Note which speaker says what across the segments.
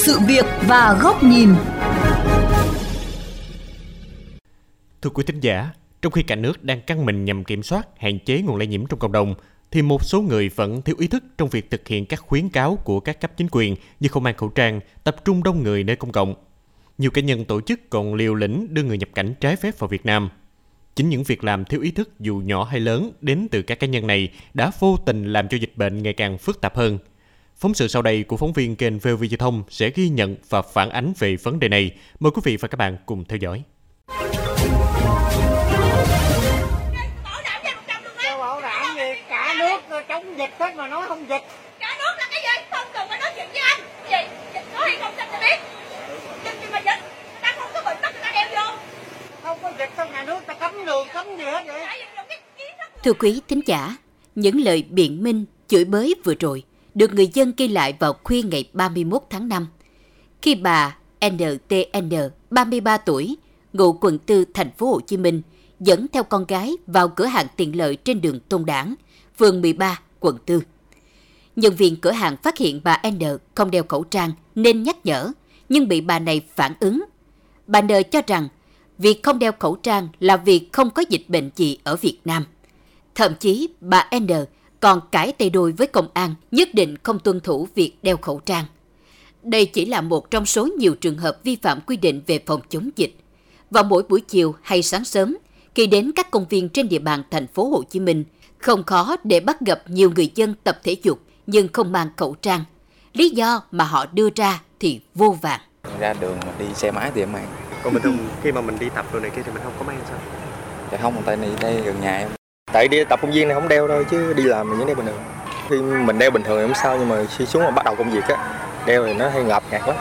Speaker 1: sự việc và góc nhìn.
Speaker 2: Thưa quý thính giả, trong khi cả nước đang căng mình nhằm kiểm soát, hạn chế nguồn lây nhiễm trong cộng đồng, thì một số người vẫn thiếu ý thức trong việc thực hiện các khuyến cáo của các cấp chính quyền như không mang khẩu trang, tập trung đông người nơi công cộng. Nhiều cá nhân tổ chức còn liều lĩnh đưa người nhập cảnh trái phép vào Việt Nam. Chính những việc làm thiếu ý thức dù nhỏ hay lớn đến từ các cá nhân này đã vô tình làm cho dịch bệnh ngày càng phức tạp hơn. Phóng sự sau đây của phóng viên kênh VOV Giao thông sẽ ghi nhận và phản ánh về vấn đề này. Mời quý vị và các bạn cùng theo dõi.
Speaker 3: chống dịch hết mà nói không dịch.
Speaker 4: Cả nước là cái gì? Không cần phải nói chuyện với anh. Gì? Dịch có hay không xin cho biết. Dịch gì mà dịch người ta không có bệnh bắt người ta đeo vô.
Speaker 3: Không có dịch sao nhà nước ta cấm đường cấm gì hết vậy?
Speaker 5: Thưa quý thính giả những lời biện minh chửi bới vừa rồi được người dân ghi lại vào khuya ngày 31 tháng 5 khi bà NTN 33 tuổi ngụ quận 4 thành phố Hồ Chí Minh dẫn theo con gái vào cửa hàng tiện lợi trên đường Tôn Đảng phường 13, quận 4. Nhân viên cửa hàng phát hiện bà N không đeo khẩu trang nên nhắc nhở, nhưng bị bà này phản ứng. Bà N cho rằng việc không đeo khẩu trang là việc không có dịch bệnh gì ở Việt Nam. Thậm chí bà N còn cãi tay đôi với công an nhất định không tuân thủ việc đeo khẩu trang. Đây chỉ là một trong số nhiều trường hợp vi phạm quy định về phòng chống dịch. Vào mỗi buổi chiều hay sáng sớm, khi đến các công viên trên địa bàn thành phố Hồ Chí Minh – không khó để bắt gặp nhiều người dân tập thể dục nhưng không mang khẩu trang. Lý do mà họ đưa ra thì vô vàng.
Speaker 6: Ra đường mà đi xe máy thì em mang.
Speaker 7: Còn bình thường khi mà mình đi tập đồ này kia thì mình không có mang sao?
Speaker 6: Dạ không, tại này đây gần nhà em.
Speaker 7: Tại đi tập công viên này không đeo thôi chứ đi làm mình vẫn đeo bình thường. Khi mình đeo bình thường thì không sao nhưng mà khi xuống mà bắt đầu công việc á, đeo thì nó hay ngập ngạt lắm.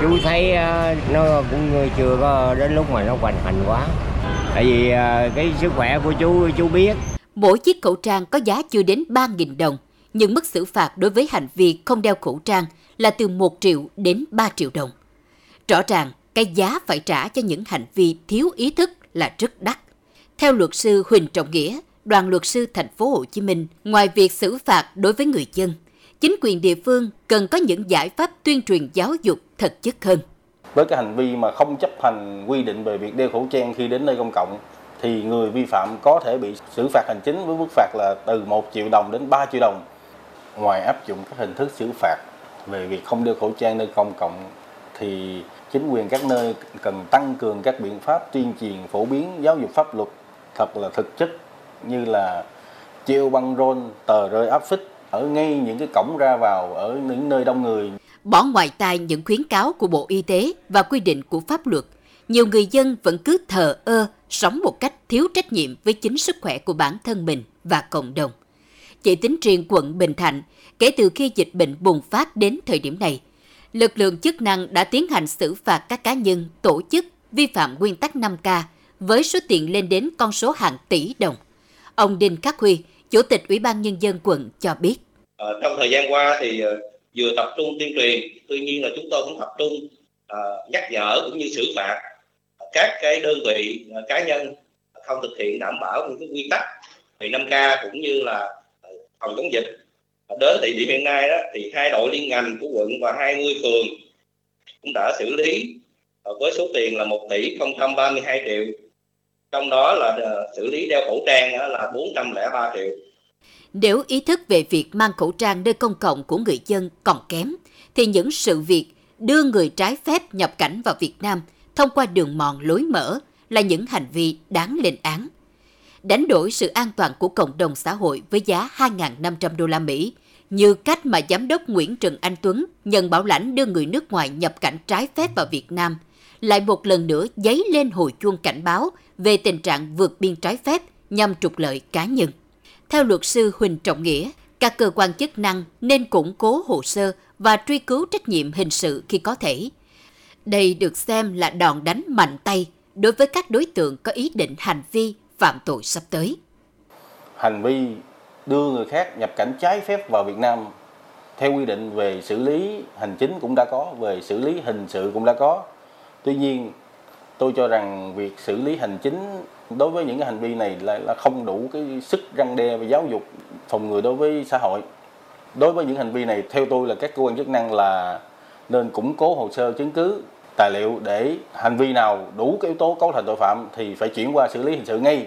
Speaker 8: Chú thấy ờ, nó cũng chưa có đến lúc mà nó hoành hành quá. Tại vì ờ, cái sức khỏe của chú chú biết
Speaker 5: Mỗi chiếc khẩu trang có giá chưa đến 3.000 đồng, nhưng mức xử phạt đối với hành vi không đeo khẩu trang là từ 1 triệu đến 3 triệu đồng. Rõ ràng, cái giá phải trả cho những hành vi thiếu ý thức là rất đắt. Theo luật sư Huỳnh Trọng Nghĩa, đoàn luật sư thành phố Hồ Chí Minh, ngoài việc xử phạt đối với người dân, chính quyền địa phương cần có những giải pháp tuyên truyền giáo dục thật chất hơn.
Speaker 9: Với cái hành vi mà không chấp hành quy định về việc đeo khẩu trang khi đến nơi công cộng thì người vi phạm có thể bị xử phạt hành chính với mức phạt là từ 1 triệu đồng đến 3 triệu đồng. Ngoài áp dụng các hình thức xử phạt về việc không đeo khẩu trang nơi công cộng thì chính quyền các nơi cần tăng cường các biện pháp tuyên truyền phổ biến giáo dục pháp luật thật là thực chất như là treo băng rôn, tờ rơi áp phích ở ngay những cái cổng ra vào ở những nơi đông người.
Speaker 5: Bỏ ngoài tai những khuyến cáo của Bộ Y tế và quy định của pháp luật, nhiều người dân vẫn cứ thờ ơ sống một cách thiếu trách nhiệm với chính sức khỏe của bản thân mình và cộng đồng. Chỉ tính riêng quận Bình Thạnh, kể từ khi dịch bệnh bùng phát đến thời điểm này, lực lượng chức năng đã tiến hành xử phạt các cá nhân, tổ chức vi phạm nguyên tắc 5K với số tiền lên đến con số hàng tỷ đồng. Ông Đinh Khắc Huy, Chủ tịch Ủy ban Nhân dân quận cho biết.
Speaker 10: À, trong thời gian qua thì ờ, vừa tập trung tuyên truyền, tuy nhiên là chúng tôi cũng tập trung uh, nhắc nhở cũng như xử phạt các cái đơn vị ờ, cá nhân không thực hiện đảm bảo những cái quy tắc về 5K cũng như là phòng chống dịch đến thời điểm hiện nay đó thì hai đội liên ngành của quận và 20 phường cũng đã xử lý với số tiền là 1 tỷ 032 triệu trong đó là xử lý đeo khẩu trang là 403 triệu
Speaker 5: nếu ý thức về việc mang khẩu trang nơi công cộng của người dân còn kém, thì những sự việc đưa người trái phép nhập cảnh vào Việt Nam – thông qua đường mòn lối mở là những hành vi đáng lên án. Đánh đổi sự an toàn của cộng đồng xã hội với giá 2.500 đô la Mỹ, như cách mà Giám đốc Nguyễn Trần Anh Tuấn nhận bảo lãnh đưa người nước ngoài nhập cảnh trái phép vào Việt Nam, lại một lần nữa dấy lên hồi chuông cảnh báo về tình trạng vượt biên trái phép nhằm trục lợi cá nhân. Theo luật sư Huỳnh Trọng Nghĩa, các cơ quan chức năng nên củng cố hồ sơ và truy cứu trách nhiệm hình sự khi có thể, đây được xem là đòn đánh mạnh tay đối với các đối tượng có ý định hành vi phạm tội sắp tới.
Speaker 9: Hành vi đưa người khác nhập cảnh trái phép vào Việt Nam theo quy định về xử lý hành chính cũng đã có, về xử lý hình sự cũng đã có. Tuy nhiên, tôi cho rằng việc xử lý hành chính đối với những cái hành vi này là, là không đủ cái sức răng đe và giáo dục phòng ngừa đối với xã hội. Đối với những hành vi này, theo tôi là các cơ quan chức năng là nên củng cố hồ sơ chứng cứ tài liệu để hành vi nào đủ cái yếu tố cấu thành tội phạm thì phải chuyển qua xử lý hình sự ngay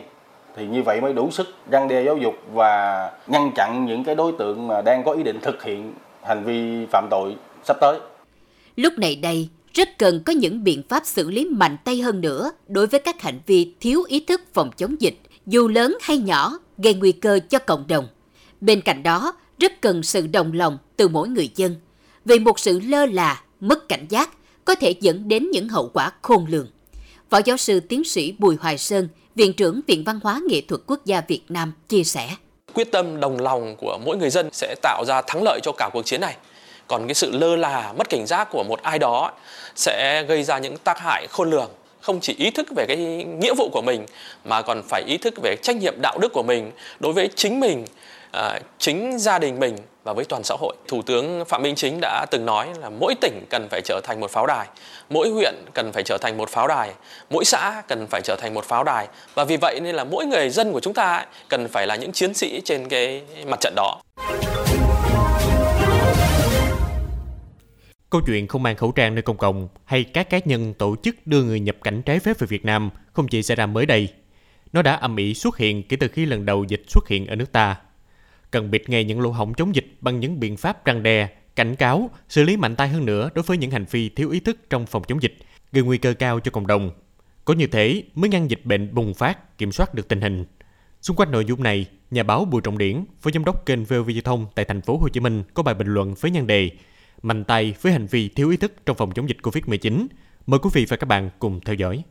Speaker 9: thì như vậy mới đủ sức răng đe giáo dục và ngăn chặn những cái đối tượng mà đang có ý định thực hiện hành vi phạm tội sắp tới.
Speaker 5: Lúc này đây, rất cần có những biện pháp xử lý mạnh tay hơn nữa đối với các hành vi thiếu ý thức phòng chống dịch, dù lớn hay nhỏ, gây nguy cơ cho cộng đồng. Bên cạnh đó, rất cần sự đồng lòng từ mỗi người dân, vì một sự lơ là, mất cảnh giác có thể dẫn đến những hậu quả khôn lường. Phó giáo sư tiến sĩ Bùi Hoài Sơn, Viện trưởng Viện Văn hóa Nghệ thuật Quốc gia Việt Nam chia sẻ.
Speaker 11: Quyết tâm đồng lòng của mỗi người dân sẽ tạo ra thắng lợi cho cả cuộc chiến này. Còn cái sự lơ là, mất cảnh giác của một ai đó sẽ gây ra những tác hại khôn lường không chỉ ý thức về cái nghĩa vụ của mình mà còn phải ý thức về trách nhiệm đạo đức của mình đối với chính mình à, chính gia đình mình và với toàn xã hội. Thủ tướng Phạm Minh Chính đã từng nói là mỗi tỉnh cần phải trở thành một pháo đài, mỗi huyện cần phải trở thành một pháo đài, mỗi xã cần phải trở thành một pháo đài và vì vậy nên là mỗi người dân của chúng ta cần phải là những chiến sĩ trên cái mặt trận đó.
Speaker 2: Câu chuyện không mang khẩu trang nơi công cộng hay các cá nhân tổ chức đưa người nhập cảnh trái phép về Việt Nam không chỉ xảy ra mới đây. Nó đã âm ỉ xuất hiện kể từ khi lần đầu dịch xuất hiện ở nước ta. Cần bịt ngay những lỗ hổng chống dịch bằng những biện pháp răng đe, cảnh cáo, xử lý mạnh tay hơn nữa đối với những hành vi thiếu ý thức trong phòng chống dịch, gây nguy cơ cao cho cộng đồng. Có như thế mới ngăn dịch bệnh bùng phát, kiểm soát được tình hình. Xung quanh nội dung này, nhà báo Bùi Trọng Điển, phó giám đốc kênh VOV Giao thông tại thành phố Hồ Chí Minh có bài bình luận với nhan đề mạnh tay với hành vi thiếu ý thức trong phòng chống dịch Covid-19. Mời quý vị và các bạn cùng theo dõi.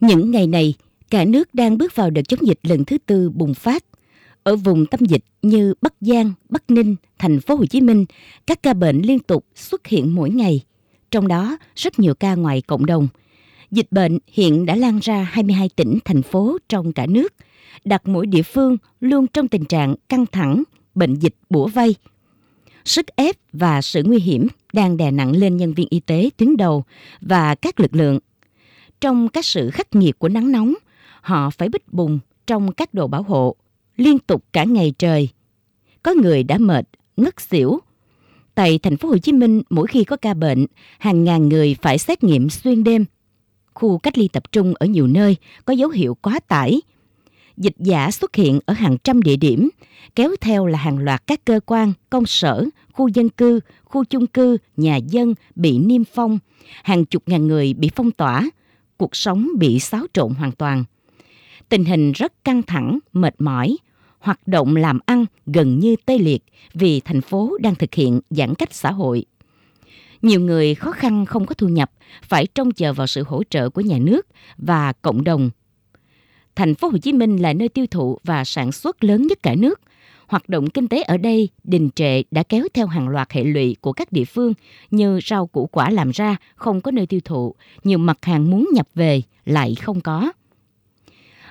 Speaker 12: Những ngày này, cả nước đang bước vào đợt chống dịch lần thứ tư bùng phát. Ở vùng tâm dịch như Bắc Giang, Bắc Ninh, thành phố Hồ Chí Minh, các ca bệnh liên tục xuất hiện mỗi ngày. Trong đó, rất nhiều ca ngoài cộng đồng. Dịch bệnh hiện đã lan ra 22 tỉnh, thành phố trong cả nước, đặt mỗi địa phương luôn trong tình trạng căng thẳng, bệnh dịch bủa vây. Sức ép và sự nguy hiểm đang đè nặng lên nhân viên y tế tuyến đầu và các lực lượng. Trong các sự khắc nghiệt của nắng nóng, họ phải bích bùng trong các đồ bảo hộ, liên tục cả ngày trời. Có người đã mệt, ngất xỉu. Tại thành phố Hồ Chí Minh, mỗi khi có ca bệnh, hàng ngàn người phải xét nghiệm xuyên đêm. Khu cách ly tập trung ở nhiều nơi có dấu hiệu quá tải. Dịch giả xuất hiện ở hàng trăm địa điểm, kéo theo là hàng loạt các cơ quan, công sở, khu dân cư, khu chung cư, nhà dân bị niêm phong, hàng chục ngàn người bị phong tỏa, cuộc sống bị xáo trộn hoàn toàn. Tình hình rất căng thẳng, mệt mỏi, hoạt động làm ăn gần như tê liệt vì thành phố đang thực hiện giãn cách xã hội. Nhiều người khó khăn không có thu nhập, phải trông chờ vào sự hỗ trợ của nhà nước và cộng đồng. Thành phố Hồ Chí Minh là nơi tiêu thụ và sản xuất lớn nhất cả nước. Hoạt động kinh tế ở đây đình trệ đã kéo theo hàng loạt hệ lụy của các địa phương như rau củ quả làm ra không có nơi tiêu thụ, nhiều mặt hàng muốn nhập về lại không có.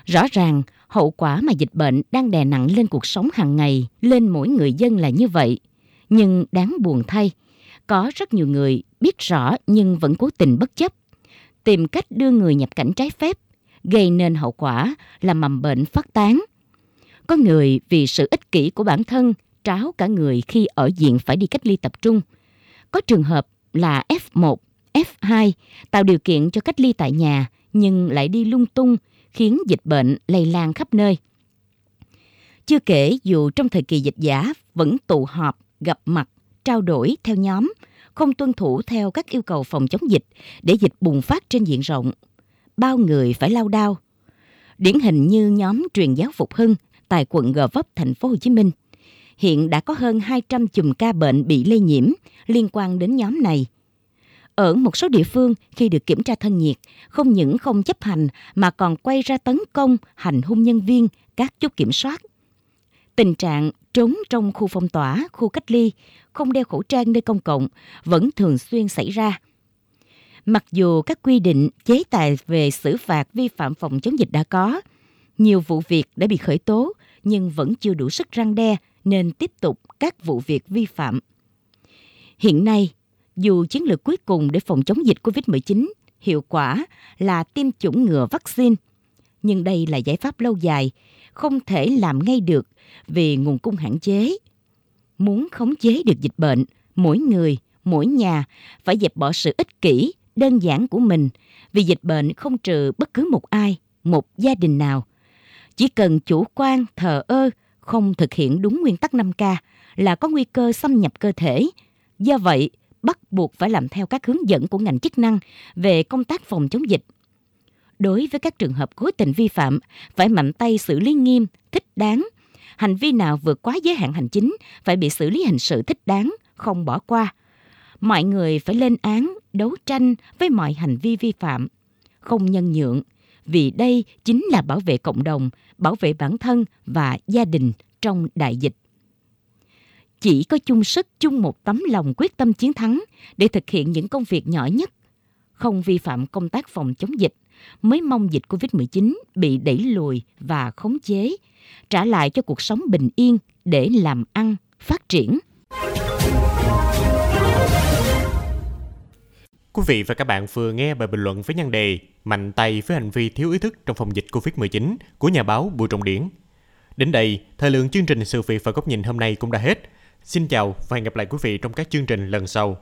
Speaker 12: Rõ ràng, hậu quả mà dịch bệnh đang đè nặng lên cuộc sống hàng ngày, lên mỗi người dân là như vậy. Nhưng đáng buồn thay, có rất nhiều người biết rõ nhưng vẫn cố tình bất chấp, tìm cách đưa người nhập cảnh trái phép, gây nên hậu quả là mầm bệnh phát tán. Có người vì sự ích kỷ của bản thân tráo cả người khi ở diện phải đi cách ly tập trung. Có trường hợp là F1, F2 tạo điều kiện cho cách ly tại nhà nhưng lại đi lung tung khiến dịch bệnh lây lan khắp nơi. Chưa kể dù trong thời kỳ dịch giả vẫn tụ họp, gặp mặt, trao đổi theo nhóm, không tuân thủ theo các yêu cầu phòng chống dịch để dịch bùng phát trên diện rộng. Bao người phải lao đao. Điển hình như nhóm truyền giáo Phục Hưng tại quận Gò Vấp, thành phố Hồ Chí Minh. Hiện đã có hơn 200 chùm ca bệnh bị lây nhiễm liên quan đến nhóm này. Ở một số địa phương, khi được kiểm tra thân nhiệt, không những không chấp hành mà còn quay ra tấn công, hành hung nhân viên, các chốt kiểm soát. Tình trạng trốn trong khu phong tỏa, khu cách ly, không đeo khẩu trang nơi công cộng vẫn thường xuyên xảy ra. Mặc dù các quy định chế tài về xử phạt vi phạm phòng chống dịch đã có, nhiều vụ việc đã bị khởi tố nhưng vẫn chưa đủ sức răng đe nên tiếp tục các vụ việc vi phạm. Hiện nay, dù chiến lược cuối cùng để phòng chống dịch COVID-19 hiệu quả là tiêm chủng ngừa vaccine, nhưng đây là giải pháp lâu dài, không thể làm ngay được vì nguồn cung hạn chế. muốn khống chế được dịch bệnh, mỗi người, mỗi nhà phải dẹp bỏ sự ích kỷ, đơn giản của mình vì dịch bệnh không trừ bất cứ một ai, một gia đình nào. Chỉ cần chủ quan, thờ ơ, không thực hiện đúng nguyên tắc 5K là có nguy cơ xâm nhập cơ thể. Do vậy, bắt buộc phải làm theo các hướng dẫn của ngành chức năng về công tác phòng chống dịch. Đối với các trường hợp cố tình vi phạm, phải mạnh tay xử lý nghiêm, thích đáng. Hành vi nào vượt quá giới hạn hành chính phải bị xử lý hình sự thích đáng, không bỏ qua. Mọi người phải lên án, đấu tranh với mọi hành vi vi phạm, không nhân nhượng, vì đây chính là bảo vệ cộng đồng, bảo vệ bản thân và gia đình trong đại dịch chỉ có chung sức chung một tấm lòng quyết tâm chiến thắng để thực hiện những công việc nhỏ nhất, không vi phạm công tác phòng chống dịch, mới mong dịch Covid-19 bị đẩy lùi và khống chế, trả lại cho cuộc sống bình yên để làm ăn, phát triển.
Speaker 2: Quý vị và các bạn vừa nghe bài bình luận với nhan đề Mạnh tay với hành vi thiếu ý thức trong phòng dịch Covid-19 của nhà báo Bùi Trọng Điển. Đến đây, thời lượng chương trình Sự việc và góc nhìn hôm nay cũng đã hết. Xin chào và hẹn gặp lại quý vị trong các chương trình lần sau.